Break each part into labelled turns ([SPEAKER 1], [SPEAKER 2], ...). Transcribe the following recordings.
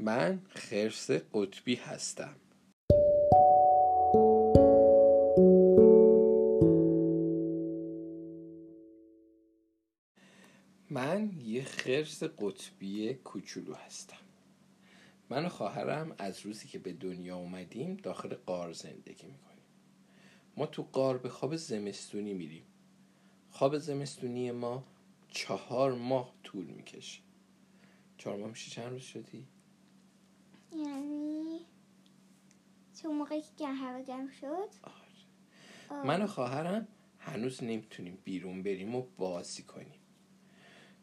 [SPEAKER 1] من خرس قطبی هستم. من یه خرس قطبی کوچولو هستم. من و خواهرم از روزی که به دنیا اومدیم داخل قار زندگی می‌کنیم. ما تو قار به خواب زمستونی میریم. خواب زمستونی ما چهار ماه طول می‌کشه. چهار ماه میشه چند روز شدی؟
[SPEAKER 2] یعنی چون موقعی که هوا گرم شد؟ آه.
[SPEAKER 1] من و خواهرم هنوز نمی‌تونیم بیرون بریم و بازی کنیم.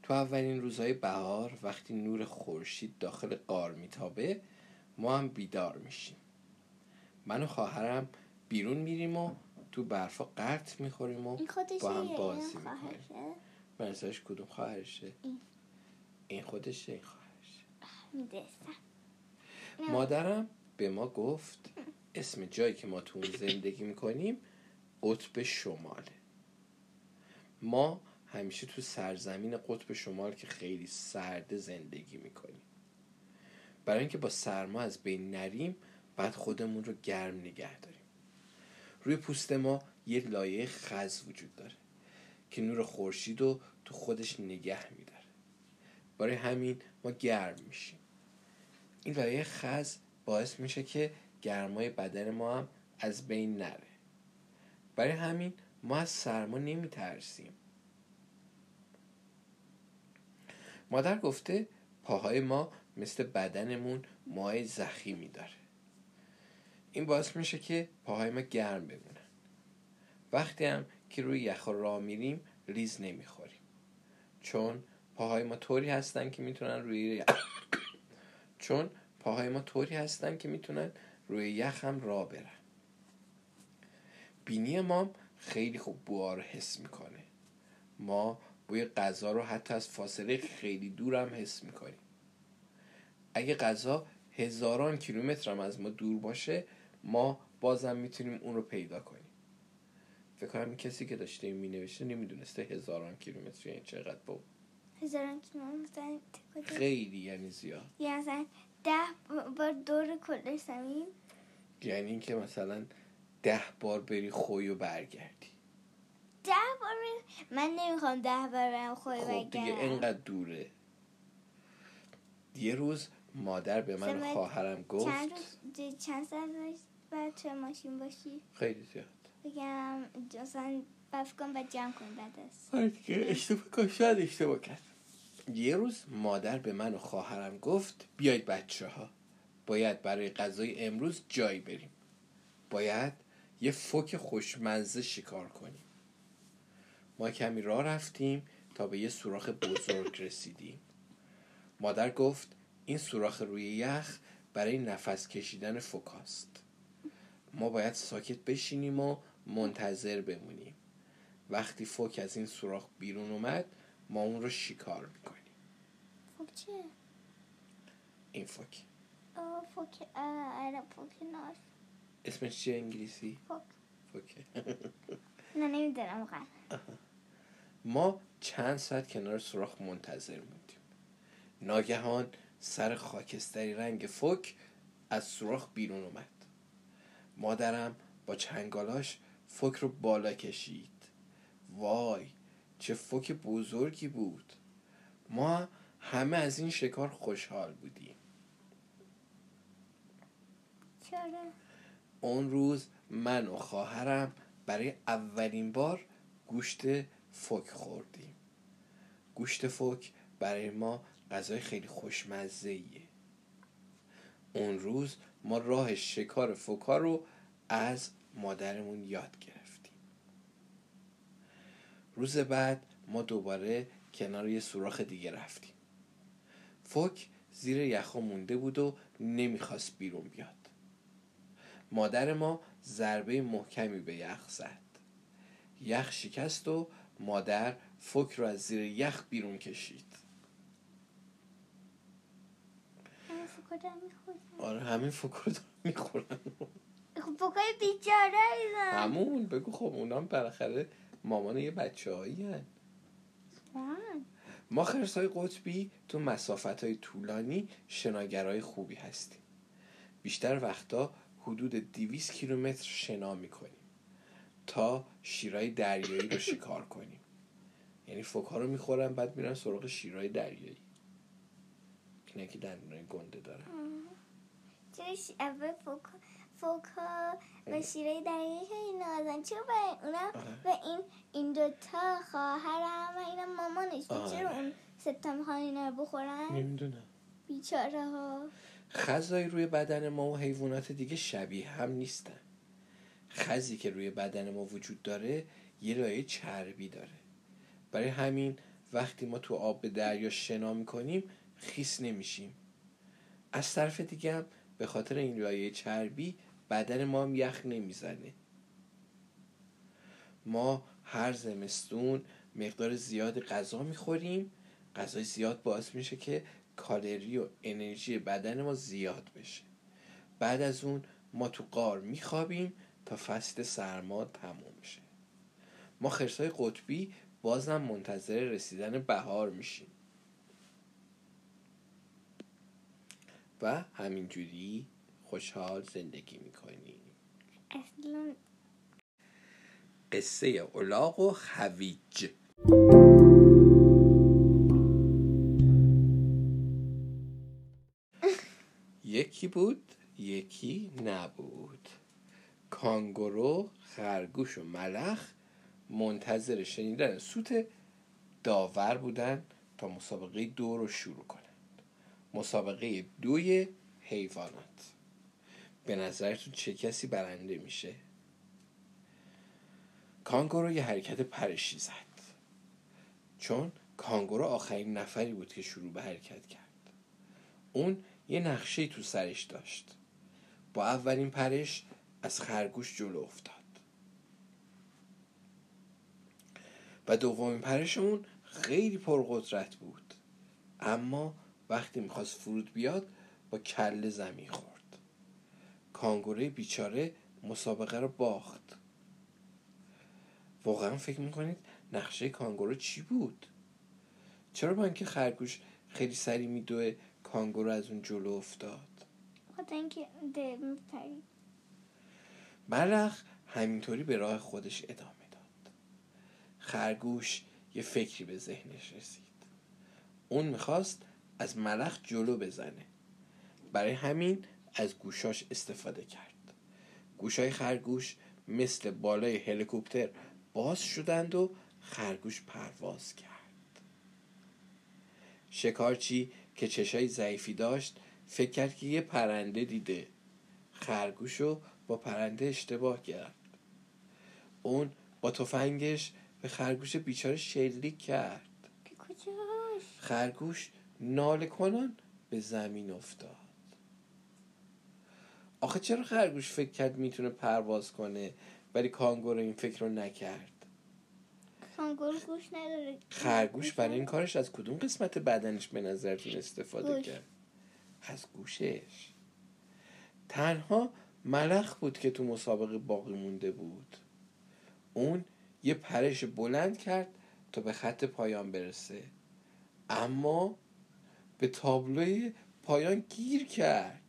[SPEAKER 1] تو اولین روزهای بهار وقتی نور خورشید داخل قار میتابه ما هم بیدار میشیم. من و خواهرم بیرون میریم و تو برفا قرط می‌خوریم و با هم بازی می‌کنیم. مرزاش کدوم خواهرشه؟
[SPEAKER 2] این.
[SPEAKER 1] این خودشه این خواهرشه. مادرم به ما گفت اسم جایی که ما تو اون زندگی می‌کنیم قطب شماله. ما همیشه تو سرزمین قطب شمال که خیلی سرد زندگی می‌کنیم. برای اینکه با سرما از بین نریم بعد خودمون رو گرم نگه داریم. روی پوست ما یه لایه خز وجود داره که نور خورشید رو تو خودش نگه میداره. برای همین ما گرم میشیم. این لایه خز باعث میشه که گرمای بدن ما هم از بین نره. برای همین ما از سرما نمیترسیم. مادر گفته پاهای ما مثل بدنمون مای زخیمی داره. این باعث میشه که پاهای ما گرم بمونن. وقتی هم که روی یخ راه میریم ریز نمی‌خوریم. چون پاهای ما طوری هستن که می‌تونن روی چون پاهای ما طوری هستن که می‌تونن روی یخ هم راه برن. بینی ما خیلی خوب بوها رو حس می‌کنه. ما بوی غذا رو حتی از فاصله خیلی دور هم حس می‌کنیم. اگه غذا هزاران کیلومتر هم از ما دور باشه ما بازم می‌تونیم اون رو پیدا کنیم. فکر کنم کسی که داشته این مینوشته نمی‌دونسته هزاران کیلومتر یعنی چقدر با
[SPEAKER 2] هزاران کیلومتر مثلا
[SPEAKER 1] خیلی یعنی زیاد.
[SPEAKER 2] یا مثلا ده بار دور کل زمین.
[SPEAKER 1] یعنی اینکه مثلا ده بار بری خوی و برگردی.
[SPEAKER 2] ده بار می- من نمی‌خوام ده بار برم خوی
[SPEAKER 1] خب دیگه اینقدر دوره. یه روز مادر به من خواهرم گفت
[SPEAKER 2] چند روز چند ساعت باید توی ماشین باشی؟
[SPEAKER 1] خیلی زیاد.
[SPEAKER 2] بگم مثلا بف کن و جمع کن بعد از
[SPEAKER 1] اشتباه کن شاید اشتباه کرد. یه روز مادر به من و خواهرم گفت بیاید بچه ها باید برای غذای امروز جایی بریم. باید یه فوک خوشمزه شکار کنیم. ما کمی راه رفتیم تا به یه سوراخ بزرگ رسیدیم. مادر گفت این سوراخ روی یخ برای نفس کشیدن فوکاست. ما باید ساکت بشینیم و منتظر بمونیم. وقتی فوک از این سوراخ بیرون اومد ما اون رو شکار می‌کنیم.
[SPEAKER 2] فوک چیه؟
[SPEAKER 1] این فوک.
[SPEAKER 2] فوک آره فوک ناس
[SPEAKER 1] اسمش چیه انگلیسی؟
[SPEAKER 2] فوک.
[SPEAKER 1] فوک.
[SPEAKER 2] نه نمی‌دونم واقعا
[SPEAKER 1] ما چند ساعت کنار سوراخ منتظر موندیم. ناگهان سر خاکستری رنگ فوک از سوراخ بیرون اومد. مادرم با چنگالاش فوک رو بالا کشید. وای چه فوک بزرگی بود. ما همه از این شکار خوشحال بودیم.
[SPEAKER 2] چرا؟
[SPEAKER 1] اون روز من و خواهرم برای اولین بار گوشت فوک خوردیم. گوشت فوک برای ما غذای خیلی خوشمزه ایه اون روز ما راه شکار فوکا رو از مادرمون یاد گرفتیم. روز بعد ما دوباره کنار یه سوراخ دیگه رفتیم. فوک زیر یخا مونده بود و نمی‌خواست بیرون بیاد. مادر ما ضربه محکمی به یخ زد. یخ شکست و مادر فوک رو از زیر یخ بیرون کشید. آره همین فوک رو می‌خورن.
[SPEAKER 2] خب فوکای بیچاره
[SPEAKER 1] همون بگو خب اونام بالاخره مامان یه بچه هایی ما خرسای قطبی تو مسافت های طولانی شناگرای خوبی هستیم. بیشتر وقتا حدود 200 کیلومتر شنا می‌کنیم تا شیرای دریایی رو شکار کنیم. یعنی فوک ها رو می‌خورن بعد میرن سراغ شیرای دریایی. اینه که دندونای گنده دارن.
[SPEAKER 2] چرا اول فوک ها و شیرای دریایی خیلی نازن چرا به اونا و این این دوتا خواهرم و اینا مامانش چرا اون ستا می‌خوان اینا رو بخورن
[SPEAKER 1] نمی‌دونم
[SPEAKER 2] بیچاره ها
[SPEAKER 1] خزای روی بدن ما و حیوانات دیگه شبیه هم نیستن. خزی که روی بدن ما وجود داره یه لایه چربی داره. برای همین وقتی ما تو آب دریا شنا می‌کنیم خیس نمیشیم. از طرف دیگه هم به خاطر این لایه چربی بدن ما هم یخ نمی‌زنه. ما هر زمستون مقدار زیاد غذا می‌خوریم. غذای زیاد باعث میشه که کالری و انرژی بدن ما زیاد بشه. بعد از اون ما تو قار میخوابیم تا فصل سرما تموم شه. ما خرسای قطبی بازم منتظر رسیدن بهار میشیم. و همینجوری خوشحال زندگی می‌کنیم
[SPEAKER 2] اصلا.
[SPEAKER 1] قصه اولاغ و خویج. یکی بود یکی نبود. کانگورو خرگوش و ملخ منتظر شنیدن سوت داور بودن تا مسابقه دو رو شروع کنند مسابقه دوی حیوانات. به نظرتون چه کسی برنده میشه؟ کانگورو یه حرکت پرشی زد. چون کانگورو آخرین نفری بود که شروع به حرکت کرد. اون یه نقشه تو سرش داشت. با اولین پرش از خرگوش جلو افتاد. و دومین پرش اون خیلی پرقدرت بود. اما وقتی می‌خواست فرود بیاد با کله زمین خورد. کانگوره بیچاره مسابقه رو باخت. واقعا فکر می‌کنید نقشه کانگورو چی بود؟ چرا با اینکه خرگوش خیلی سری میدوه کانگورو از اون جلو افتاد؟
[SPEAKER 2] اینکه
[SPEAKER 1] ملخ همینطوری به راه خودش ادامه داد. خرگوش یه فکری به ذهنش رسید. اون می‌خواست از ملخ جلو بزنه. برای همین از گوشاش استفاده کرد. گوشای خرگوش مثل بالای هلیکوپتر باز شدند و خرگوش پرواز کرد. شکارچی که چشای ضعیفی داشت فکر کرد که یه پرنده دیده. خرگوشو با پرنده اشتباه کرد. اون با تفنگش به خرگوش بیچاره شلیک کرد. خرگوش ناله کنان به زمین افتاد. آخه چرا خرگوش فکر کرد می‌تونه پرواز کنه ولی کانگورو این فکر رو نکرد؟
[SPEAKER 2] کانگورو گوش نداره.
[SPEAKER 1] خرگوش برای این کارش از کدوم قسمت بدنش به نظرتون استفاده
[SPEAKER 2] گوش.
[SPEAKER 1] کرد؟ از گوشش. تنها ملخ بود که تو مسابقه باقی مونده بود. اون یه پرش بلند کرد تا به خط پایان برسه. اما به تابلوی پایان گیر کرد.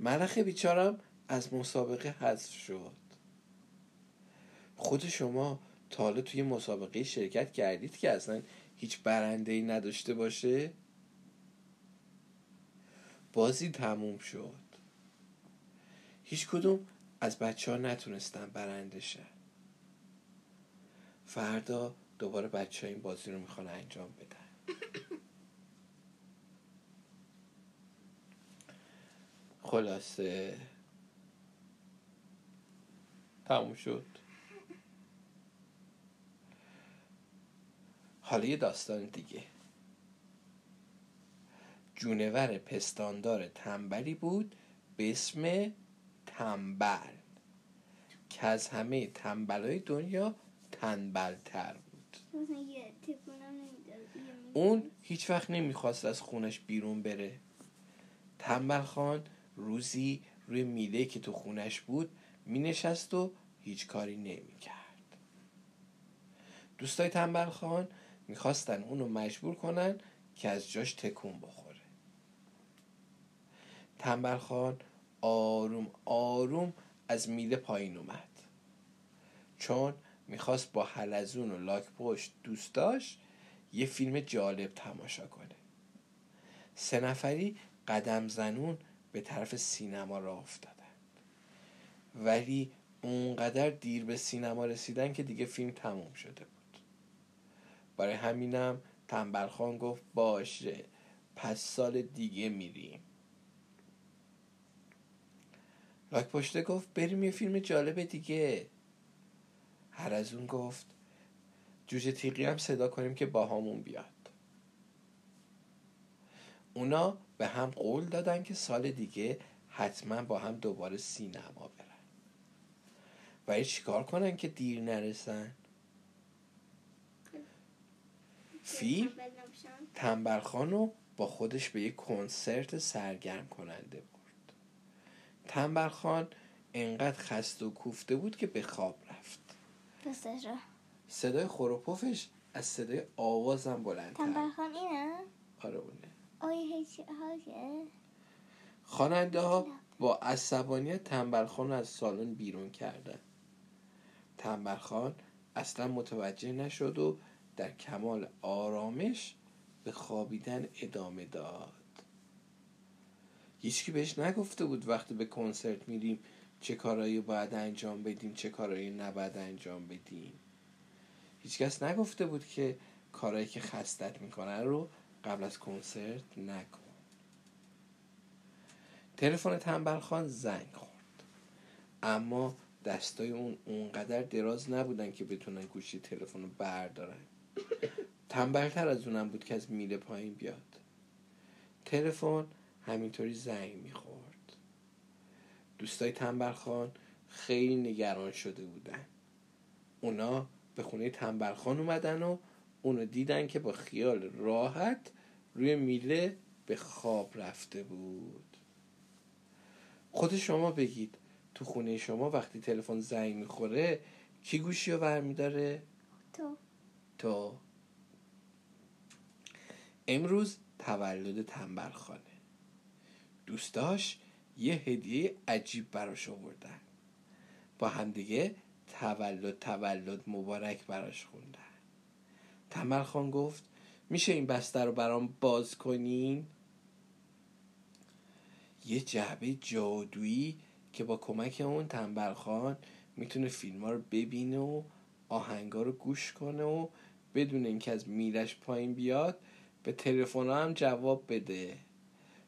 [SPEAKER 1] ملخ بیچارم از مسابقه حذف شد. خود شما تا حالا توی مسابقه شرکت کردید که اصلا هیچ برنده ای نداشته باشه؟ بازی تموم شد. هیچ کدوم از بچه ها نتونستن برنده شن. فردا دوباره بچه ها این بازی رو می‌خوان انجام بدن. خلاصه. تموم شد. حالا یه داستان دیگه. جونور پستاندار تنبلی بود به اسم تنبل که از همه تنبلای دنیا تنبلتر بود. اون هیچ وقت نمی‌خواست از خونش بیرون بره. تنبل خان روزی روی میله که تو خونش بود مینشست و هیچ کاری نمی‌کرد. دوستای تنبل خان می‌خواستن اونو مجبور کنن که از جاش تکون بخوره. تنبل خان آروم آروم از میله پایین اومد. چون می‌خواست با حلزون و لاک پشت دوست داشت یه فیلم جالب تماشا کنه. سه نفری قدم زنون به طرف سینما را افتادن. ولی اونقدر دیر به سینما رسیدن که دیگه فیلم تموم شده بود. برای همینم تنبلخان گفت باشه پس سال دیگه میریم. لاک پشته گفت بریم یه فیلم جالب دیگه. هر از اون گفت جوجه تیغی هم صدا کنیم که با همون بیاد. اونا به هم قول دادن که سال دیگه حتما با هم دوباره سینما برن. ولی چیکار کنن که دیر نرسن؟ فیل تنبرخانو با خودش به یک کنسرت سرگرم کننده برد. تنبرخان انقدر خسته و کوفته بود که به خواب رفت. صدای خروپوفش از صدای آوازم بلندتر.
[SPEAKER 2] تنبرخان اینه؟
[SPEAKER 1] آره اونه. خواننده ها با عصبانیت تنبرخان از سالن بیرون کردن تنبرخان اصلا متوجه نشد و در کمال آرامش به خوابیدن ادامه داد. هیچکی بهش نگفته بود وقتی به کنسرت میریم چه کارایی باید انجام بدیم چه کارایی نباید انجام بدیم. هیچکس نگفته بود که کارایی که خستت می‌کنن رو قبل از کنسرت نکن. تلفن تنبلخان زنگ خورد. اما دستای اون اونقدر دراز نبودن که بتونن گوشی تلفن رو بردارن. تنبلتر از اونم بود که از میله پایین بیاد. تلفن همینطوری زنگ می‌خورد. دوستای تنبلخان خیلی نگران شده بودن. اونا به خونه تنبلخان اومدن و اونو دیدن که با خیال راحت روی میله به خواب رفته بود. خود شما بگید تو خونه شما وقتی تلفن زنگ می‌خوره کی گوشی رو برمیداره؟
[SPEAKER 2] تو.
[SPEAKER 1] تو. امروز تولد تنبلخانه دوستاش یه هدیه عجیب براش آوردن. با همدیگه تولد تولد مبارک براش خوندن. تنبلخان گفت میشه این بستر رو برام باز کنین؟ یه جعبه جادویی که با کمک اون تنبلخان می‌تونه فیلم ها رو ببینه و آهنگا رو گوش کنه و بدون اینکه از میلش پایین بیاد به تلفن هم جواب بده.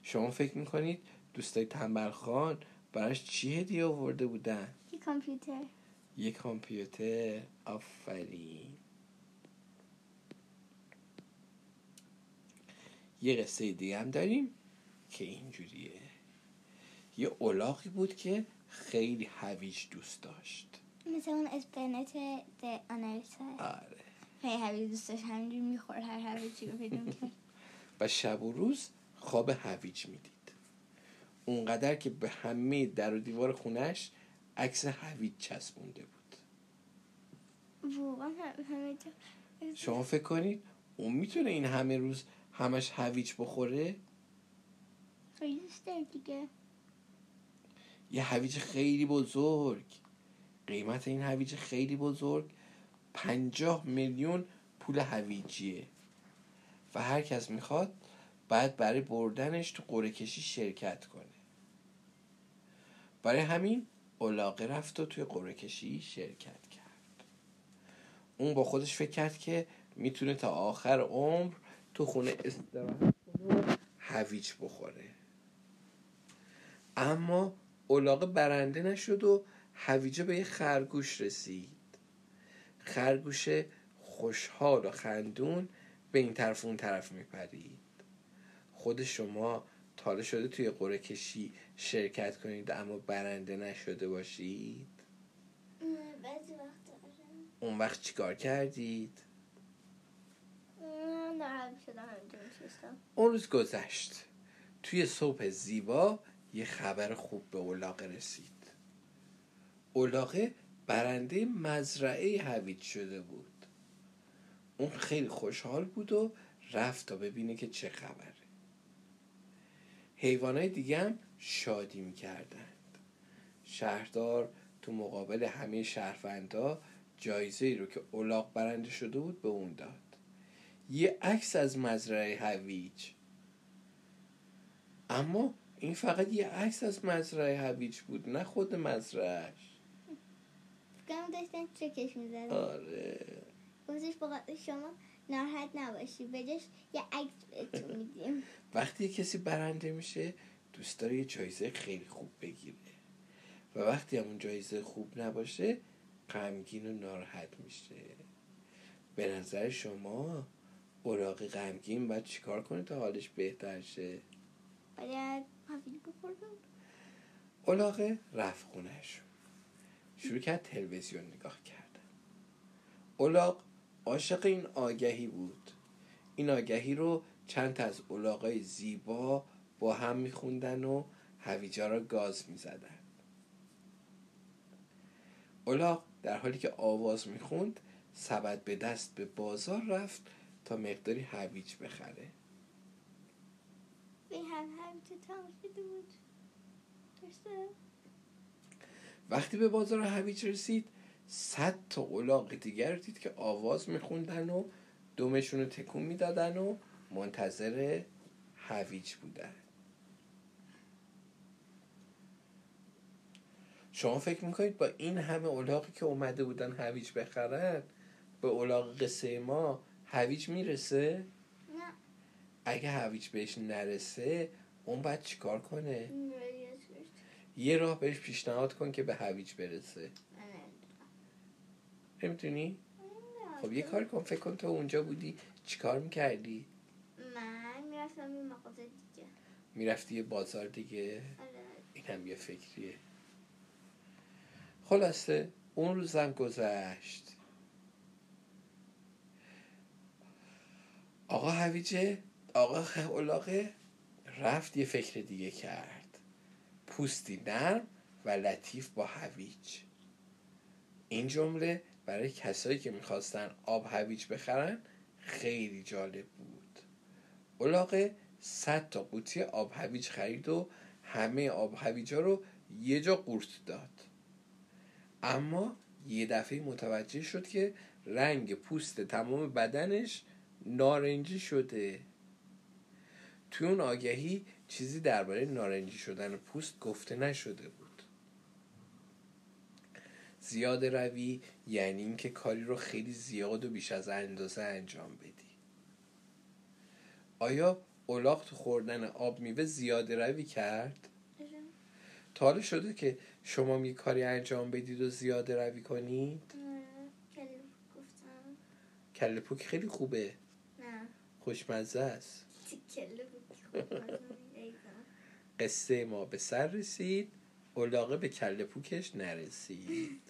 [SPEAKER 1] شما فکر می‌کنید دوستای تنبلخان براش چی هدیه آورده بودن؟
[SPEAKER 2] یه کامپیوتر.
[SPEAKER 1] یه کامپیوتر. آفرین. یه قصه دیگه هم داریم که اینجوریه. یه اولاقی بود که خیلی هویج دوست داشت.
[SPEAKER 2] مثل اون اسپرنت ده آنرسا
[SPEAKER 1] آره.
[SPEAKER 2] خیلی هویج دوست داشت. همینجور می‌خورد هر هویجی رو پیدا
[SPEAKER 1] و شب و روز خواب هویج می‌دید. اونقدر که به همه در و دیوار خونش عکس هویج چسبونده بود.
[SPEAKER 2] واقعا همه
[SPEAKER 1] شما فکر کنید اون می‌تونه این همه روز همش هویج بخوره؟
[SPEAKER 2] خیلی دیگه.
[SPEAKER 1] یه هویج خیلی بزرگ. قیمت این هویج خیلی بزرگ پنجاه میلیون پول هویجیه. و هر کس می‌خواد باید برای بردنش تو قره کشی شرکت کنه. برای همین اولاقه رفت و توی قره کشی شرکت کرد. اون با خودش فکر کرد که می‌تونه تا آخر عمر تو خونه استراحت کنه و هویج بخوره. اما اولاغه برنده نشد و هویجه به یه خرگوش رسید. خرگوش خوشحال و خندون به این طرف اون طرف میپرید. خود شما تاله شده توی قره کشی شرکت کنید اما برنده نشده باشید.
[SPEAKER 2] بعضی وقت
[SPEAKER 1] اون وقت چیکار کردید؟
[SPEAKER 2] همینجا نشستم
[SPEAKER 1] اون روز گذشت. توی صبح زیبا یه خبر خوب به اولاقه رسید. اولاقه برنده مزرعه هویج شده بود. اون خیلی خوشحال بود و رفت تا ببینه که چه خبره. حیوانات دیگه هم شادی می‌کردند. شهردار تو مقابل همه شهروندا جایزه ای رو که اولاق برنده شده بود به اون داد. یه عکس از مزرعه هویج. اما این فقط یه عکس از مزرعه هویج بود نه خود مزرعهش
[SPEAKER 2] فکرم داشتن چکش می‌زدن.
[SPEAKER 1] آره.
[SPEAKER 2] گفتش شما ناراحت نباشی بجاش یه عکس بهتون میدیم.
[SPEAKER 1] وقتی کسی برنده میشه دوست داره یه جایزه خیلی خوب بگیره. و وقتی همون جایزه خوب نباشه غمگین و ناراحت میشه. به نظر شما اوراق غمگین باید چیکار کنه تا حالش بهتر شه؟
[SPEAKER 2] باید هویج بخورم.
[SPEAKER 1] اولاغه رفت خونهشون شروع کرد تلویزیون نگاه کردن. اولاغ عاشق این آگهی بود. این آگهی رو چند تا از اولاغای زیبا با هم میخوندن و هویجا را گاز می‌زدن. اولاغ در حالی که آواز می‌خوند سبد به دست به بازار رفت تا مقداری هویج بخره.
[SPEAKER 2] این هم هم تو تمام شده بود. درسته؟
[SPEAKER 1] وقتی به بازار هویج رسید صد تا اولاغ دیگر رو دید که آواز میخوندن و دومشون رو تکون می‌دادن و منتظر هویج بودن. شما فکر می‌کنید با این همه اولاغی که اومده بودن هویج بخرن به اولاغ قصه ما هویج می‌رسه؟
[SPEAKER 2] نه
[SPEAKER 1] اگه هویج بهش نرسه اون باید چیکار کنه؟ یه راه بهش پیشنهاد کن که به هویج برسه. نمی‌تونی؟ خب یه کار کن فکر کن تو اونجا بودی چیکار می‌کردی؟
[SPEAKER 2] من می‌رفتم این مغازه دیگه
[SPEAKER 1] می‌رفتی یه بازار دیگه
[SPEAKER 2] آره
[SPEAKER 1] این هم یه فکریه خلاصه اون روزم گذشت آقا هویجه آقا اولاغه رفت یه فکر دیگه کرد. پوستی نرم و لطیف با هویج. این جمله برای کسایی که می‌خواستن آب هویج بخرن خیلی جالب بود. اولاغه صد تا قوطی آب هویج خرید و همه آب هویجا رو یه جا قورت داد. اما یه دفعه متوجه شد که رنگ پوست تمام بدنش نارنجی شده. توی اون آگهی چیزی درباره نارنجی شدن پوست گفته نشده بود. زیاد روی یعنی اینکه کاری رو خیلی زیاد و بیش از اندازه انجام بدی. آیا اولاغ تو خوردن آب میوه زیاد روی کرد؟ تا حالا شده که شما یه کاری انجام بدید و زیاده روی کنید؟
[SPEAKER 2] کلی گفتم.
[SPEAKER 1] کله پوک خیلی خوبه. خوشمزه است. قصه ما به سر رسید. اولاغه به کله پوکش نرسید.